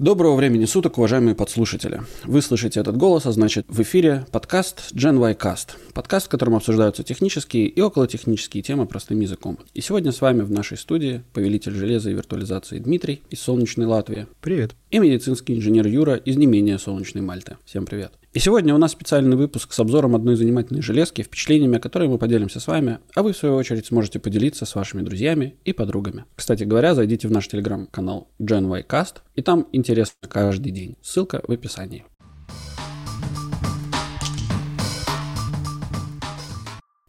Доброго времени суток, уважаемые подслушатели. Вы слышите этот голос, а значит в эфире подкаст Gen y Cast. Подкаст, в котором обсуждаются технические и околотехнические темы простым языком. И сегодня с вами в нашей студии повелитель железа и виртуализации Дмитрий из солнечной Латвии. Привет. И медицинский инженер Юра из не менее солнечной Мальты. Всем привет. И сегодня у нас специальный выпуск с обзором одной занимательной железки, впечатлениями, которые мы поделимся с вами, а вы, в свою очередь, сможете поделиться с вашими друзьями и подругами. Кстати говоря, зайдите в наш телеграм-канал GenYcast, и там интересно каждый день. Ссылка в описании.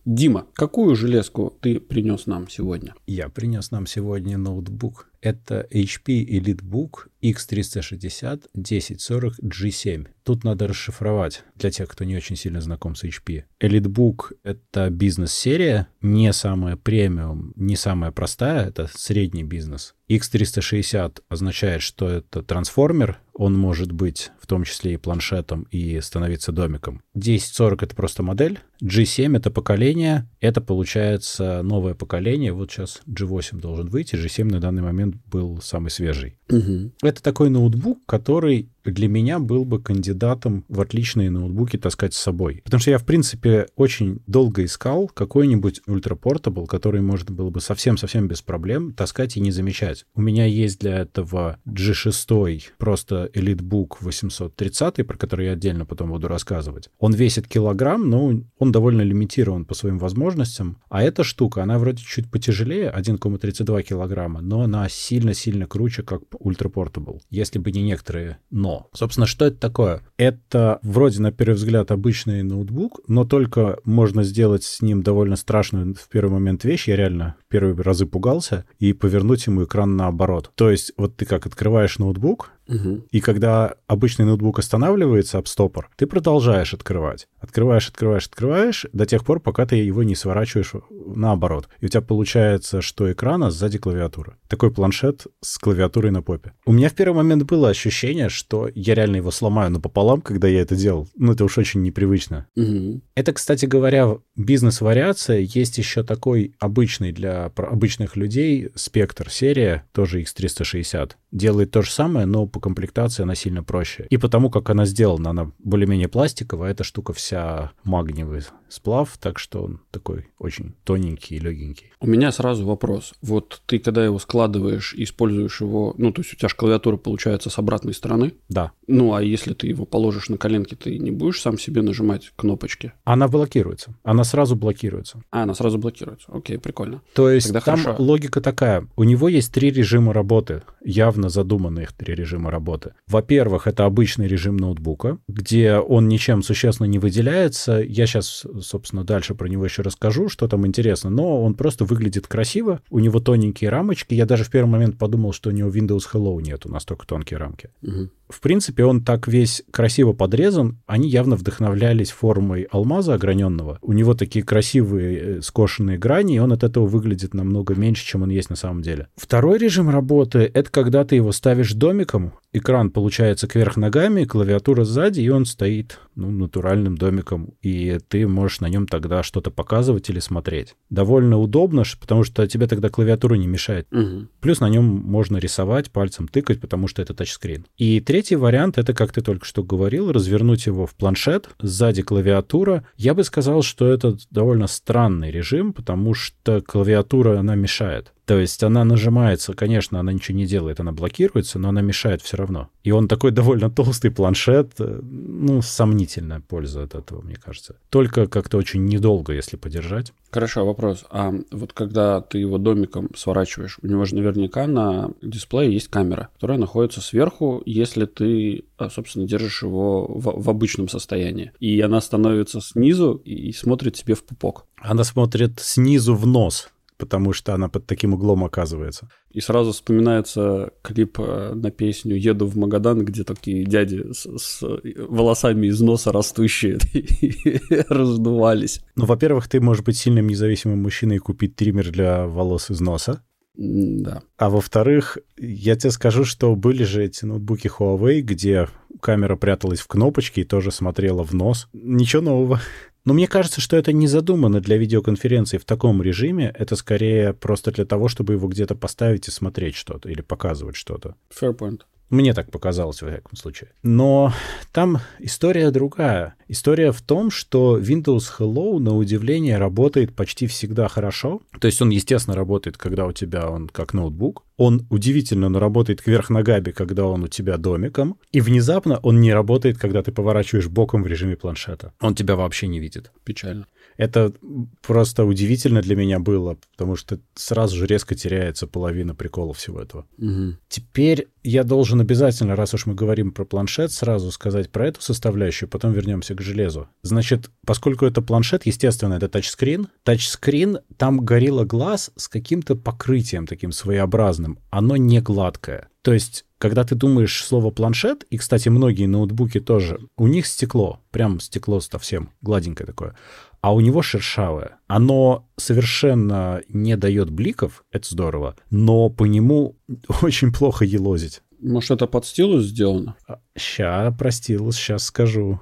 Дима, какую железку ты принес нам сегодня? Я принес нам сегодня ноутбук. Это HP EliteBook X360 1040 G7. Тут надо расшифровать для тех, кто не очень сильно знаком с HP. EliteBook — это бизнес-серия, не самая премиум, не самая простая, это средний бизнес. X360 означает, что это трансформер, он может быть в том числе и планшетом, и становиться домиком. 1040 — это просто модель, G7 — это поколение, это получается новое поколение, вот сейчас G8 должен выйти, G7 на данный момент был самый свежий. Угу. Это такой ноутбук, который для меня был бы кандидатом в отличные ноутбуки таскать с собой. Потому что я, в принципе, очень долго искал какой-нибудь ультрапортабл, который можно было бы совсем-совсем без проблем таскать и не замечать. У меня есть для этого G6, просто EliteBook 830, про который я отдельно потом буду рассказывать. Он весит килограмм, но он довольно лимитирован по своим возможностям. А эта штука, она вроде чуть потяжелее, 1,32 килограмма, но она сильно-сильно круче, как ультрапортабл. Если бы не некоторые «но». Собственно, что это такое? Это вроде на первый взгляд обычный ноутбук, но только можно сделать с ним довольно страшную в первый момент вещь. Я реально первые разы пугался и повернуть ему экран наоборот. То есть вот ты как открываешь ноутбук, Угу. и когда обычный ноутбук останавливается об стопор, ты продолжаешь открывать. Открываешь, открываешь, открываешь до тех пор, пока ты его не сворачиваешь наоборот. И у тебя получается, что экрана сзади клавиатура. Такой планшет с клавиатурой на попе. У меня в первый момент было ощущение, что я реально его сломаю напополам, когда я это делал. Ну, это уж очень непривычно. Угу. Это, кстати говоря, бизнес-вариация. Есть еще такой обычный для про- обычных людей спектр серия, тоже X360. Делает то же самое, но по комплектации она сильно проще. И потому, как она сделана, она более-менее пластиковая, эта штука вся магниевый сплав, так что он такой очень тоненький и легенький. У меня сразу вопрос. Вот ты, когда его складываешь и используешь его, ну, то есть у тебя же клавиатура получается с обратной стороны, Да, ну, а если ты его положишь на коленки, ты не будешь сам себе нажимать кнопочки? она блокируется. Она сразу блокируется. А, она сразу блокируется. Окей, прикольно. То есть Тогда там хорошо. логика такая. У него есть три режима работы, явно задуманных три режима работы. Во-первых, это обычный режим ноутбука, где он ничем существенно не выделяется. Я сейчас, собственно, дальше про него еще расскажу, что там интересно. Но он просто выглядит красиво. У него тоненькие рамочки. Я даже в первый момент подумал, что у него Windows Hello нету, настолько тонкие рамки. Мгм. В принципе, он так весь красиво подрезан. Они явно вдохновлялись формой алмаза ограненного. У него такие красивые э, скошенные грани, и он от этого выглядит намного меньше, чем он есть на самом деле. Второй режим работы — это когда ты его ставишь домиком, экран получается кверх ногами, клавиатура сзади, и он стоит ну, натуральным домиком, и ты можешь на нем тогда что-то показывать или смотреть. Довольно удобно, потому что тебе тогда клавиатура не мешает. Мгм. Плюс на нем можно рисовать, пальцем тыкать, потому что это тачскрин. И третий вариант — это, как ты только что говорил, развернуть его в планшет, сзади клавиатура. Я бы сказал, что это довольно странный режим, потому что клавиатура, она мешает. То есть она нажимается, конечно, она ничего не делает, она блокируется, но она мешает все равно. И он такой довольно толстый планшет, э, ну, сомнительная польза от этого, мне кажется. Только как-то очень недолго, если подержать. Хорошо, вопрос. А вот когда ты его домиком сворачиваешь, у него же наверняка на дисплее есть камера, которая находится сверху, если ты, а, собственно, держишь его в, в обычном состоянии. И она становится снизу и смотрит тебе в пупок. Она смотрит снизу в нос, потому что она под таким углом оказывается. И сразу вспоминается клип э, на песню «Еду в Магадан», где такие дяди с, с волосами из носа растущие раздувались. Ну, во-первых, ты можешь быть сильным независимым мужчиной и купить триммер для волос из носа. Да. А во-вторых, я тебе скажу, что были же эти ноутбуки Huawei, где камера пряталась в кнопочке и тоже смотрела в нос. Ничего нового. Но мне кажется, что это не задумано для видеоконференции в таком режиме. Это скорее просто для того, чтобы его где-то поставить и смотреть что-то или показывать что-то. Fair point. Мне так показалось, во всяком случае. Но там история другая. История в том, что Windows Hello, на удивление, работает почти всегда хорошо. То есть он, естественно, работает, когда у тебя он как ноутбук. Он удивительно, но работает кверх ногами, когда он у тебя домиком. И внезапно он не работает, когда ты поворачиваешь боком в режиме планшета. Он тебя вообще не видит. Печально. Это просто удивительно для меня было, потому что сразу же резко теряется половина прикола всего этого. Угу. Теперь я должен обязательно, раз уж мы говорим про планшет, сразу сказать про эту составляющую, потом вернемся к железу. Значит, поскольку это планшет, естественно, это тачскрин. Тачскрин, там горело глаз с каким-то покрытием таким своеобразным. Оно не гладкое. То есть, когда ты думаешь слово планшет, и, кстати, многие ноутбуки тоже, у них стекло, прям стекло совсем гладенькое такое, а у него шершавое. Оно совершенно не дает бликов, это здорово, но по нему очень плохо елозить. Может, это под стилус сделано? Ща, про стилус, сейчас скажу.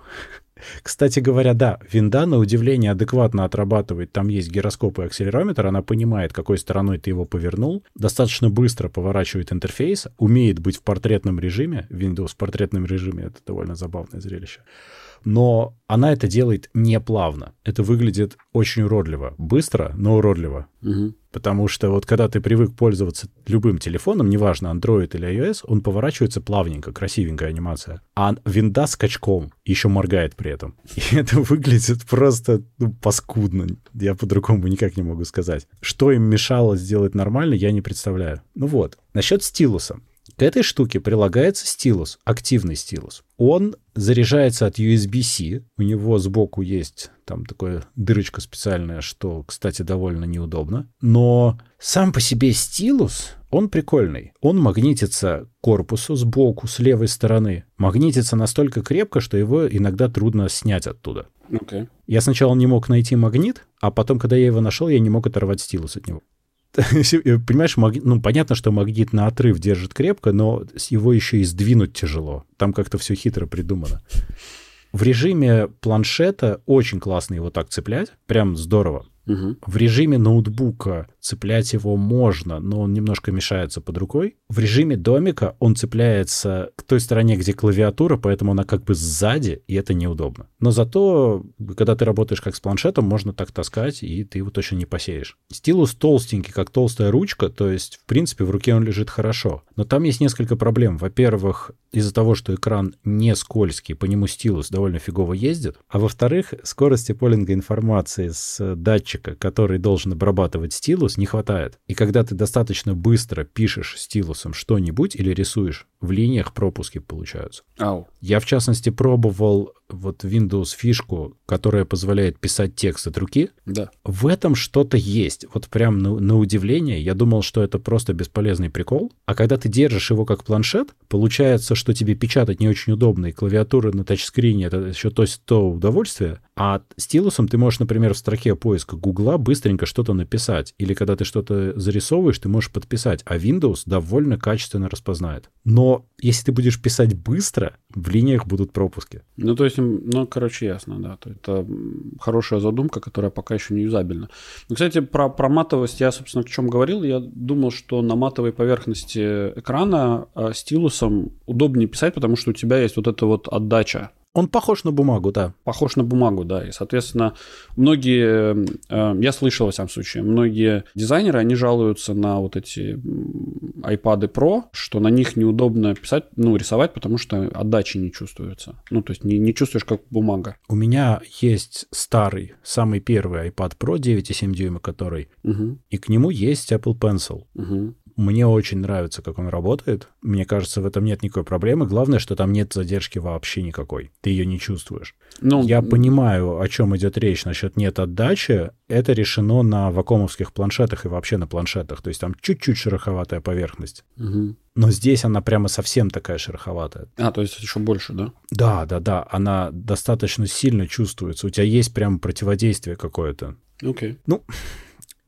Кстати говоря, да, винда на удивление адекватно отрабатывает. Там есть гироскоп и акселерометр, она понимает, какой стороной ты его повернул, достаточно быстро поворачивает интерфейс, умеет быть в портретном режиме. Windows в портретном режиме — это довольно забавное зрелище но она это делает не плавно. Это выглядит очень уродливо. Быстро, но уродливо. Угу. Потому что вот когда ты привык пользоваться любым телефоном, неважно, Android или iOS, он поворачивается плавненько, красивенькая анимация. А винда скачком еще моргает при этом. И это выглядит просто ну, паскудно. Я по-другому никак не могу сказать. Что им мешало сделать нормально, я не представляю. Ну вот. Насчет стилуса. К этой штуке прилагается стилус, активный стилус. Он заряжается от USB-C. У него сбоку есть там такая дырочка специальная, что, кстати, довольно неудобно. Но сам по себе стилус, он прикольный. Он магнитится к корпусу сбоку, с левой стороны. Магнитится настолько крепко, что его иногда трудно снять оттуда. Okay. Я сначала не мог найти магнит, а потом, когда я его нашел, я не мог оторвать стилус от него. Понимаешь, магнит, ну, понятно, что магнит на отрыв держит крепко, но его еще и сдвинуть тяжело. Там как-то все хитро придумано. В режиме планшета очень классно его так цеплять, прям здорово. Угу. В режиме ноутбука цеплять его можно, но он немножко мешается под рукой. В режиме домика он цепляется к той стороне, где клавиатура, поэтому она как бы сзади, и это неудобно. Но зато, когда ты работаешь как с планшетом, можно так таскать, и ты его точно не посеешь. Стилус толстенький, как толстая ручка, то есть, в принципе, в руке он лежит хорошо. Но там есть несколько проблем. Во-первых, из-за того, что экран не скользкий, по нему стилус довольно фигово ездит. А во-вторых, скорости полинга информации с датчика, который должен обрабатывать стилус, стилус не хватает. И когда ты достаточно быстро пишешь стилусом что-нибудь или рисуешь, в линиях пропуски получаются. Ау. Я, в частности, пробовал вот Windows фишку, которая позволяет писать текст от руки. Да. В этом что-то есть. Вот прям на, на удивление. Я думал, что это просто бесполезный прикол. А когда ты держишь его как планшет, получается, что тебе печатать не очень удобно, и клавиатура на тачскрине — это еще то, то удовольствие. А стилусом ты можешь, например, в строке поиска Гугла быстренько что-то написать. Или когда ты что-то зарисовываешь, ты можешь подписать. А Windows довольно качественно распознает. Но если ты будешь писать быстро, в линиях будут пропуски. Ну, то есть, ну, короче, ясно, да. То это хорошая задумка, которая пока еще не юзабельна. Ну, кстати, про, про матовость я, собственно, к чем говорил. Я думал, что на матовой поверхности экрана э, стилусом удобнее писать, потому что у тебя есть вот эта вот отдача он похож на бумагу, да. Похож на бумагу, да. И, соответственно, многие, э, я слышал, во всяком случае, многие дизайнеры, они жалуются на вот эти iPad Pro, что на них неудобно писать, ну, рисовать, потому что отдачи не чувствуется. Ну, то есть не, не чувствуешь, как бумага. У меня есть старый, самый первый iPad Pro 9,7 дюйма, который, угу. и к нему есть Apple Pencil. Угу. Мне очень нравится, как он работает. Мне кажется, в этом нет никакой проблемы. Главное, что там нет задержки вообще никакой. Ты ее не чувствуешь. Ну, Я понимаю, о чем идет речь насчет нет отдачи. Это решено на вакомовских планшетах и вообще на планшетах. То есть там чуть-чуть шероховатая поверхность. Угу. Но здесь она прямо совсем такая шероховатая. А, то есть еще больше, да? Да, да, да. Она достаточно сильно чувствуется. У тебя есть прям противодействие какое-то. Окей. Okay. Ну,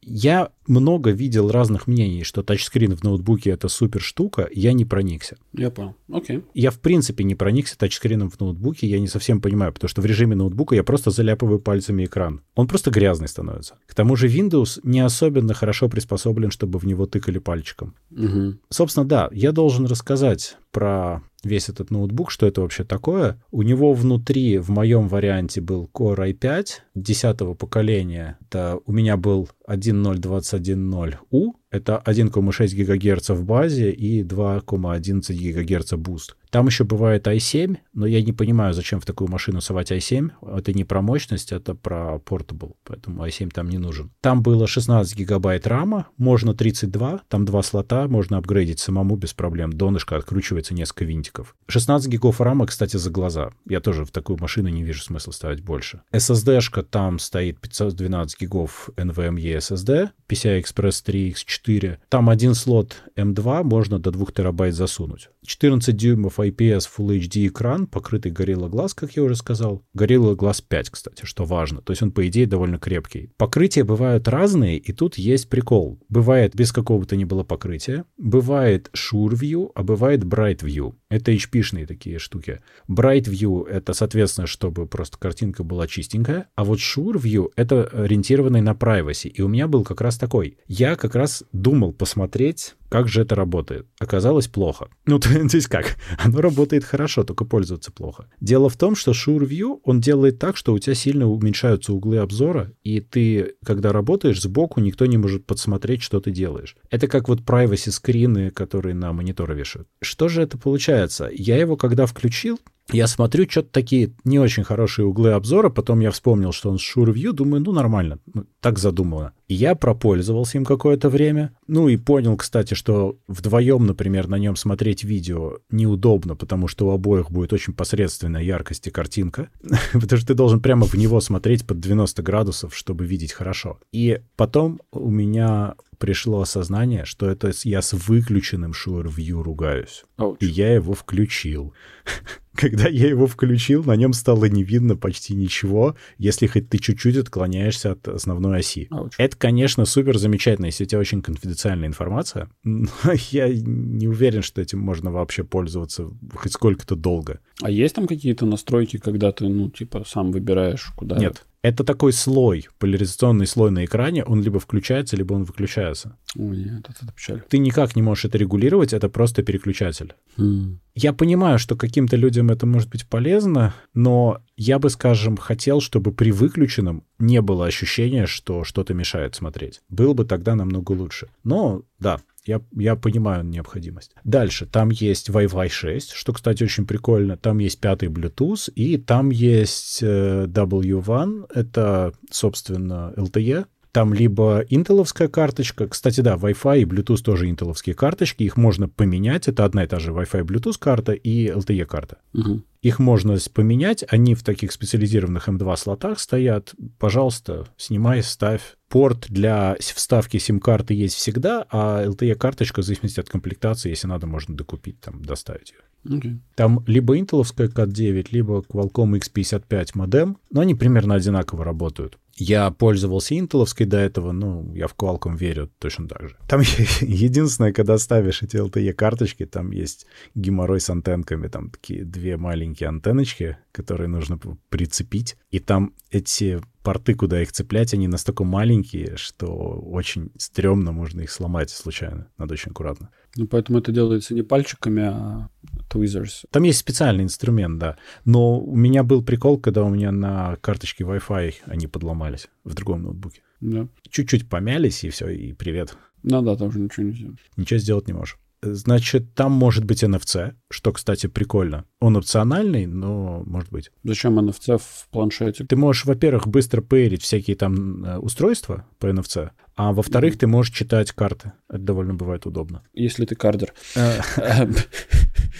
Я много видел разных мнений, что тачскрин в ноутбуке это супер штука, я не проникся. Я понял. Окей. Я в принципе не проникся тачскрином в ноутбуке, я не совсем понимаю, потому что в режиме ноутбука я просто заляпываю пальцами экран. Он просто грязный становится. К тому же Windows не особенно хорошо приспособлен, чтобы в него тыкали пальчиком. Угу. Собственно, да, я должен рассказать про весь этот ноутбук, что это вообще такое. У него внутри в моем варианте был Core i5 10 поколения. Это у меня был 10210U. Это 1,6 ГГц в базе и 2,11 ГГц буст. Там еще бывает i7, но я не понимаю, зачем в такую машину совать i7. Это не про мощность, это про Portable, поэтому i7 там не нужен. Там было 16 гигабайт RAM а, можно 32, там два слота, можно апгрейдить самому без проблем. Донышко откручивается несколько винтиков. 16 гигов RAM а, кстати, за глаза. Я тоже в такую машину не вижу смысла ставить больше. SSD-шка там стоит 512 гигов NVMe SSD, PCI Express 3 X4. Там один слот M2 можно до 2 терабайт засунуть. 14 дюймов IPS Full HD экран, покрытый Gorilla Glass, как я уже сказал. Gorilla Glass 5, кстати, что важно. То есть он, по идее, довольно крепкий. Покрытия бывают разные, и тут есть прикол. Бывает без какого то ни было покрытия, бывает Sure View, а бывает Bright View. Это HP-шные такие штуки. Bright View — это, соответственно, чтобы просто картинка была чистенькая, а вот Sure View — это ориентированный на privacy. И у меня был как раз такой. Я как раз думал посмотреть, как же это работает. Оказалось плохо. Ну, то, есть как? Оно работает хорошо, только пользоваться плохо. Дело в том, что Sure View, он делает так, что у тебя сильно уменьшаются углы обзора, и ты, когда работаешь сбоку, никто не может подсмотреть, что ты делаешь. Это как вот privacy скрины, которые на мониторы вешают. Что же это получается? Я его когда включил, я смотрю, что-то такие не очень хорошие углы обзора, потом я вспомнил, что он с SureView, думаю, ну нормально, ну, так задумано. Я пропользовался им какое-то время, ну и понял, кстати, что вдвоем, например, на нем смотреть видео неудобно, потому что у обоих будет очень посредственная яркость и картинка, потому что ты должен прямо в него смотреть под 90 градусов, чтобы видеть хорошо. И потом у меня пришло осознание, что это я с выключенным SureView ругаюсь. Ouch. И я его включил. Когда я его включил, на нем стало не видно почти ничего, если хоть ты чуть-чуть отклоняешься от основной оси. Ouch. Это, конечно, супер замечательно, если у тебя очень конфиденциальная информация, но я не уверен, что этим можно вообще пользоваться хоть сколько-то долго. А есть там какие-то настройки, когда ты, ну, типа, сам выбираешь, куда... Нет. Это такой слой, поляризационный слой на экране, он либо включается, либо он выключается. Ой, нет, это печаль. Ты никак не можешь это регулировать, это просто переключатель. Хм. Я понимаю, что каким-то людям это может быть полезно, но я бы, скажем, хотел, чтобы при выключенном не было ощущения, что что-то мешает смотреть. Было бы тогда намного лучше. Но да, я, я понимаю необходимость. Дальше, там есть Wi-Fi 6, что, кстати, очень прикольно. Там есть пятый Bluetooth, и там есть э, W1, это, собственно, LTE, там либо интеловская карточка, кстати, да, Wi-Fi и Bluetooth тоже интеловские карточки, их можно поменять, это одна и та же Wi-Fi Bluetooth карта и LTE карта. Мгм. Их можно поменять, они в таких специализированных M2 слотах стоят. Пожалуйста, снимай, ставь. Порт для вставки сим-карты есть всегда, а LTE-карточка, в зависимости от комплектации, если надо, можно докупить, там, доставить ее. Окей. Там либо интеловская CAT9, либо Qualcomm X55 модем, но они примерно одинаково работают. Я пользовался интеловской до этого, ну, я в Qualcomm верю точно так же. Там единственное, когда ставишь эти LTE-карточки, там есть геморрой с антенками, там такие две маленькие антенночки, которые нужно прицепить, и там эти порты, куда их цеплять, они настолько маленькие, что очень стрёмно, можно их сломать случайно. Надо очень аккуратно. Ну, поэтому это делается не пальчиками, а tweezers. Там есть специальный инструмент, да. Но у меня был прикол, когда у меня на карточке Wi-Fi они подломались в другом ноутбуке. Да. Чуть-чуть помялись, и все, и привет. Ну да, там уже ничего нельзя. Ничего сделать не можешь. Значит, там может быть NFC, что, кстати, прикольно. Он опциональный, но может быть. Зачем NFC в планшете? Ты можешь, во-первых, быстро пейрить всякие там э, устройства по NFC, а во-вторых, ты можешь читать карты. Это довольно бывает удобно. Если ты кардер.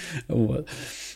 Вот.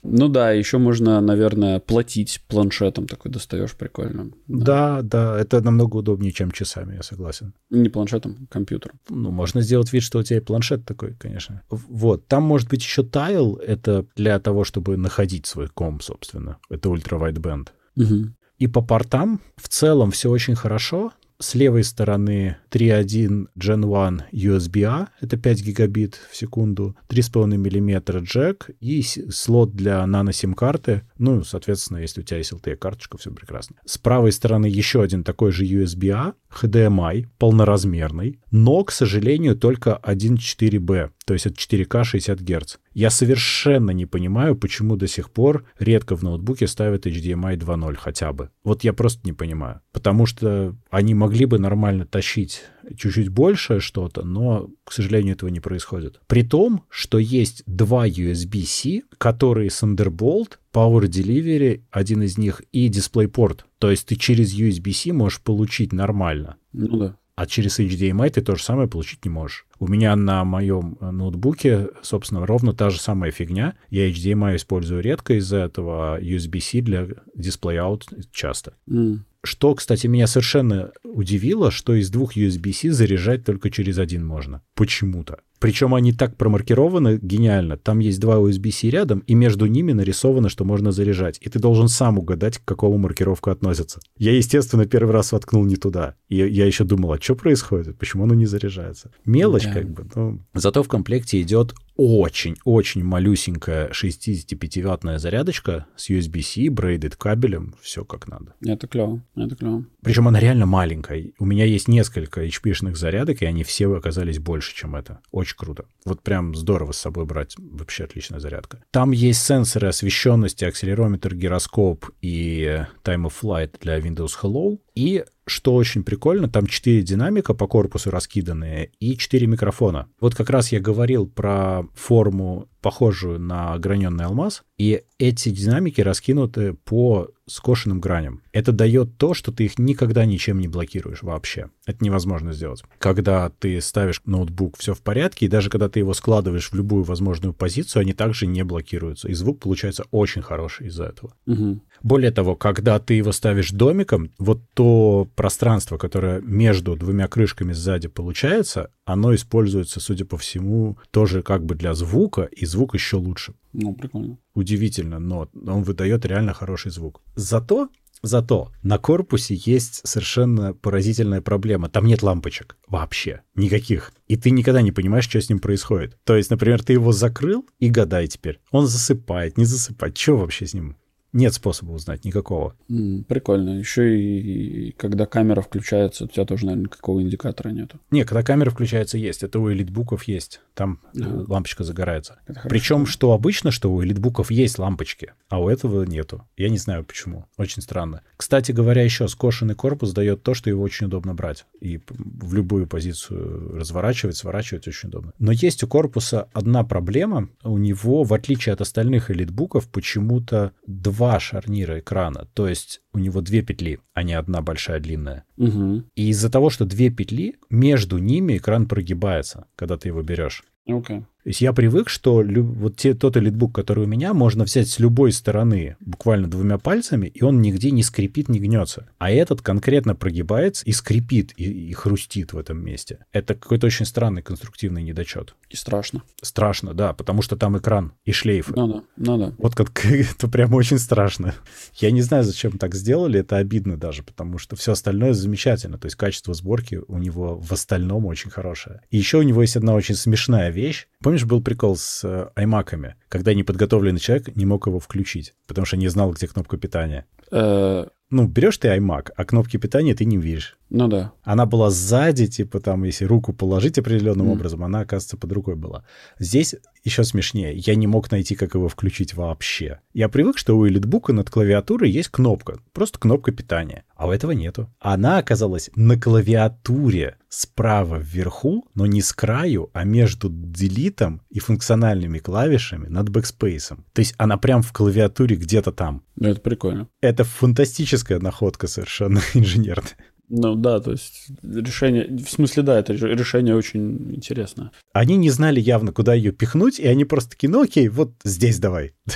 Ну да, еще можно, наверное, платить планшетом. Такой достаешь прикольно. Да, да, это намного удобнее, чем часами, я согласен. Не планшетом, компьютером. Ну, можно сделать вид, что у тебя и планшет такой, конечно. Вот, там может быть еще тайл, это для того, чтобы находить свой ком, собственно. Это ультра-wideband. Мгм. И по портам в целом все очень хорошо. С левой стороны 3.1 Gen 1 USB-A, это 5 гигабит в секунду, 3,5 мм джек и слот для нано-сим-карты. Ну, соответственно, если у тебя есть LTE-карточка, все прекрасно. С правой стороны еще один такой же USB-A, HDMI, полноразмерный, но, к сожалению, только 1.4b, то есть от 4К 60 Гц. Я совершенно не понимаю, почему до сих пор редко в ноутбуке ставят HDMI 2.0 хотя бы. Вот я просто не понимаю. Потому что они могли бы нормально тащить чуть-чуть больше что-то, но, к сожалению, этого не происходит. При том, что есть два USB-C, которые Thunderbolt, Power Delivery, один из них, и DisplayPort. То есть ты через USB-C можешь получить нормально. Ну да. А через HDMI ты то же самое получить не можешь. У меня на моем э, ноутбуке, собственно, ровно та же самая фигня. Я HDMI использую редко из-за этого, а USB-C для Display Out часто. Mm. Что, кстати, меня совершенно удивило, что из двух USB-C заряжать только через один можно. Почему-то. Причем они так промаркированы гениально. Там есть два USB-C рядом, и между ними нарисовано, что можно заряжать. И ты должен сам угадать, к какому маркировку относится. Я, естественно, первый раз воткнул не туда. И я еще думал, а что происходит? Почему оно не заряжается? Мелочь да. как бы. Но... Зато в комплекте идет очень-очень малюсенькая 65-ваттная зарядочка с USB-C, braided кабелем, все как надо. Это клево, это клево. Причем она реально маленькая. У меня есть несколько HP-шных зарядок, и они все оказались больше, чем это. Очень круто. Вот прям здорово с собой брать. Вообще отличная зарядка. Там есть сенсоры освещенности, акселерометр, гироскоп и Time of Flight для Windows Hello. И что очень прикольно, там 4 динамика по корпусу раскиданные и 4 микрофона. Вот как раз я говорил про форму, похожую на ограненный алмаз, и эти динамики раскинуты по скошенным граням. Это дает то, что ты их никогда ничем не блокируешь вообще. Это невозможно сделать. Когда ты ставишь ноутбук, все в порядке, и даже когда ты его складываешь в любую возможную позицию, они также не блокируются. И звук получается очень хороший из-за этого. Угу. Более того, когда ты его ставишь домиком, вот то пространство, которое между двумя крышками сзади получается, оно используется, судя по всему, тоже как бы для звука, и звук еще лучше. Ну, прикольно. Удивительно, но он выдает реально хороший звук. Зато Зато на корпусе есть совершенно поразительная проблема. Там нет лампочек вообще. Никаких. И ты никогда не понимаешь, что с ним происходит. То есть, например, ты его закрыл и гадай теперь. Он засыпает, не засыпает. Что вообще с ним? Нет способа узнать никакого. М, прикольно. Еще и, и когда камера включается, у тебя тоже, наверное, никакого индикатора нету. Не, когда камера включается, есть. Это у элитбуков есть. Там ага. лампочка загорается. Причем, что обычно, что у элитбуков есть лампочки, а у этого нету. Я не знаю почему. Очень странно. Кстати говоря, еще скошенный корпус дает то, что его очень удобно брать. И в любую позицию разворачивать, сворачивать очень удобно. Но есть у корпуса одна проблема. У него, в отличие от остальных элитбуков, почему-то два два шарнира экрана, то есть у него две петли, а не одна большая длинная. Угу. И из-за того, что две петли, между ними экран прогибается, когда ты его берешь. Okay. То есть я привык, что вот те, тот элитбук, который у меня, можно взять с любой стороны буквально двумя пальцами, и он нигде не скрипит, не гнется. А этот конкретно прогибается и скрипит, и, и хрустит в этом месте. Это какой-то очень странный конструктивный недочет. И страшно. Страшно, да, потому что там экран и шлейфы. Ну да, ну да. Вот как это прям очень страшно. Я не знаю, зачем так сделали, это обидно даже, потому что все остальное замечательно. То есть качество сборки у него в остальном очень хорошее. И еще у него есть одна очень смешная вещь. Помнишь, Помнишь, был прикол с э, аймаками, когда неподготовленный человек не мог его включить, потому что не знал, где кнопка питания? Э, ну, берешь ты iMac, а кнопки питания ты не видишь. Ну да. Она была сзади, типа там, если руку положить определенным mm. образом, она, оказывается, под рукой была. Здесь еще смешнее. Я не мог найти, как его включить вообще. Я привык, что у EliteBook а над клавиатурой есть кнопка. Просто кнопка питания. А у этого нету. Она оказалась на клавиатуре справа вверху, но не с краю, а между delete ом и функциональными клавишами над backspace ом. То есть она прям в клавиатуре где-то там. Ну, это прикольно. Это фантастическая находка совершенно инженерная. Ну да, то есть решение, в смысле, да, это решение очень интересное. Они не знали явно, куда ее пихнуть, и они просто такие, ну окей, вот здесь давай.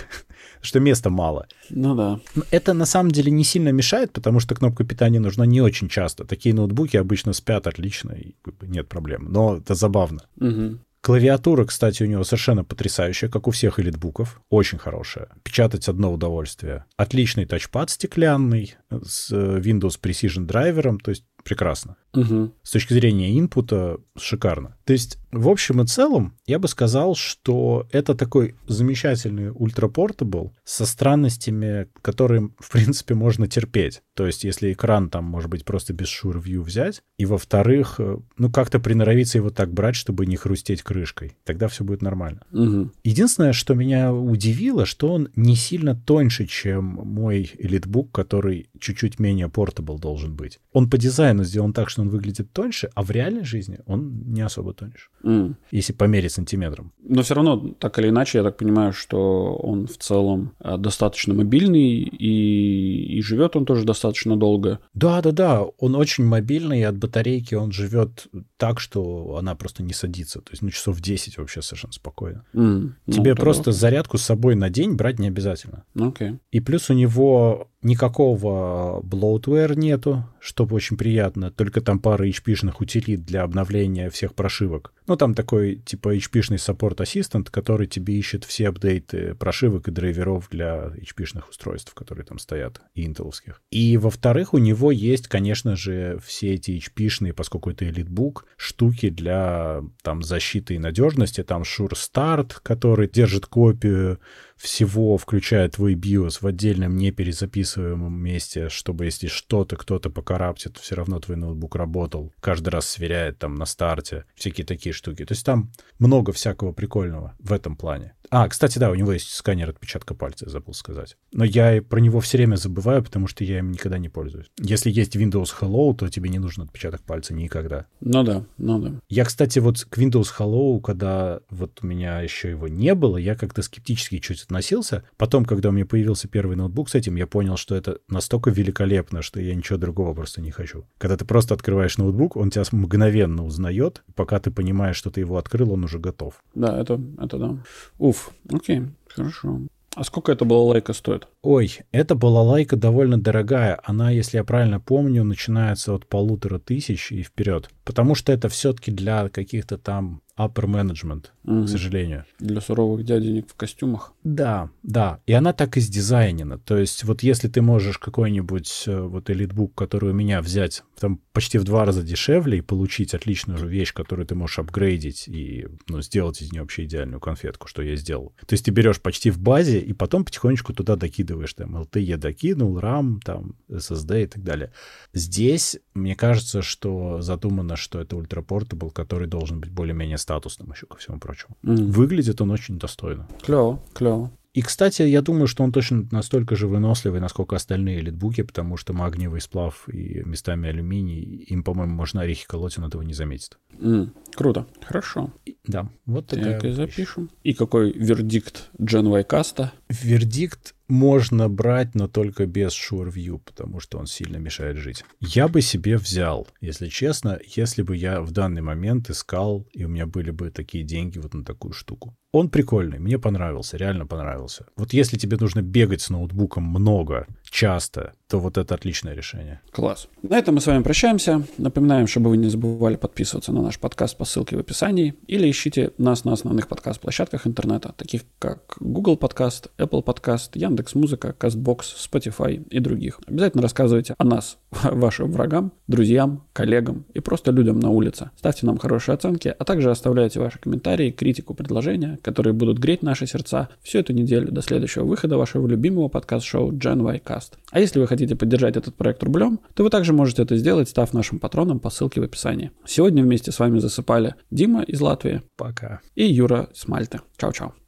что места мало. Ну да. Это на самом деле не сильно мешает, потому что кнопка питания нужна не очень часто. Такие ноутбуки обычно спят отлично, и нет проблем. Но это забавно. Угу. Клавиатура, кстати, у него совершенно потрясающая, как у всех элитбуков. Очень хорошая. Печатать одно удовольствие. Отличный тачпад стеклянный с э, Windows Precision драйвером. То есть прекрасно. Угу. С точки зрения инпута шикарно. То есть, в общем и целом, я бы сказал, что это такой замечательный ультрапортабл со странностями, которые, в принципе, можно терпеть. То есть, если экран там, может быть, просто без Sure взять, и, во-вторых, э, ну, как-то приноровиться его так брать, чтобы не хрустеть крышкой. Тогда все будет нормально. Угу. Единственное, что меня удивило, что он не сильно тоньше, чем мой элитбук, который чуть-чуть менее портабл должен быть. Он по дизайну сделан так, что он выглядит тоньше, а в реальной жизни он не особо тоньше, М. если померить сантиметром. Но все равно, так или иначе, я так понимаю, что он в целом э, достаточно мобильный и, и живет он тоже достаточно долго. Да-да-да, он очень мобильный, и от батарейки он живет так, что она просто не садится. То есть, ну, часов 10 вообще совершенно спокойно. Ну, Тебе тогда просто зарядку с собой на день брать не обязательно. Ну, Окей. И плюс у него никакого bloatware нету, что очень приятно. Только там пара HP-шных утилит для обновления всех прошивок. Ну, там такой типа HP-шный саппорт ассистент, который тебе ищет все апдейты прошивок и драйверов для HP-шных устройств, которые там стоят, и интеловских. И, во-вторых, у него есть, конечно же, все эти HP-шные, поскольку это элитбук, штуки для там защиты и надежности. Там Sure Start, который держит копию всего, включая твой BIOS в отдельном неперезаписываемом месте, чтобы если что-то кто-то покараптит, все равно твой ноутбук работал. Каждый раз сверяет там на старте. Всякие такие штуки. То есть там много всякого прикольного в этом плане. А, кстати, да, у него есть сканер отпечатка пальца, забыл сказать. Но я про него все время забываю, потому что я им никогда не пользуюсь. Если есть Windows Hello, то тебе не нужен отпечаток пальца никогда. Ну да, ну да. Я, кстати, вот к Windows Hello, когда вот у меня еще его не было, я как-то скептически чуть относился. Потом, когда у меня появился первый ноутбук с этим, я понял, что это настолько великолепно, что я ничего другого просто не хочу. Когда ты просто открываешь ноутбук, он тебя мгновенно узнает. Пока ты понимаешь, что ты его открыл, он уже готов. Да, это, это да. Уф, окей, хорошо. А сколько это было лайка стоит? Ой, эта балалайка довольно дорогая. Она, если я правильно помню, начинается от полутора тысяч и вперед. Потому что это все-таки для каких-то там upper management, Мгм. к сожалению. Для суровых дяденек в костюмах. Да, да. И она так и сдизайнена. То есть вот если ты можешь какой-нибудь э, вот элитбук, который у меня взять там почти в два раза дешевле и получить отличную вещь, которую ты можешь апгрейдить и ну, сделать из нее вообще идеальную конфетку, что я сделал. То есть ты берешь почти в базе и потом потихонечку туда докидываешь там LTE докинул, RAM, там SSD и так далее. Здесь мне кажется, что задумано, что это ультрапортабл, который должен быть более-менее статусным еще ко всему прочему. Выглядит он очень достойно. Клево, клево. И, кстати, я думаю, что он точно настолько же выносливый, насколько остальные литбуки, потому что магниевый сплав и местами алюминий, им, по-моему, можно орехи колоть, он этого не заметит. М, Круто. Хорошо. И- да, вот такая Так и запишем. И какой вердикт Gen Y каста? Вердикт можно брать, но только без SureView, потому что он сильно мешает жить. Я бы себе взял, если честно, если бы я в данный момент искал, и у меня были бы такие деньги вот на такую штуку. Он прикольный, мне понравился, реально понравился. Вот если тебе нужно бегать с ноутбуком много, часто, то вот это отличное решение. Класс. На этом мы с вами прощаемся. Напоминаем, чтобы вы не забывали подписываться на наш подкаст по ссылке в описании или ищите нас на основных подкаст-площадках интернета, таких как Google Подкаст, Apple Подкаст, Яндекс Музыка, Castbox, Spotify и других. Обязательно рассказывайте о нас вашим врагам, друзьям, коллегам и просто людям на улице. Ставьте нам хорошие оценки, а также оставляйте ваши комментарии, критику, предложения, которые будут греть наши сердца всю эту неделю до следующего выхода вашего любимого подкаст-шоу Gen Y Cast. А если вы хотите поддержать этот проект рублем, то вы также можете это сделать, став нашим патроном по ссылке в описании. Сегодня вместе с вами засыпали Дима из Латвии Пока. и Юра с Мальты. Чао-чао.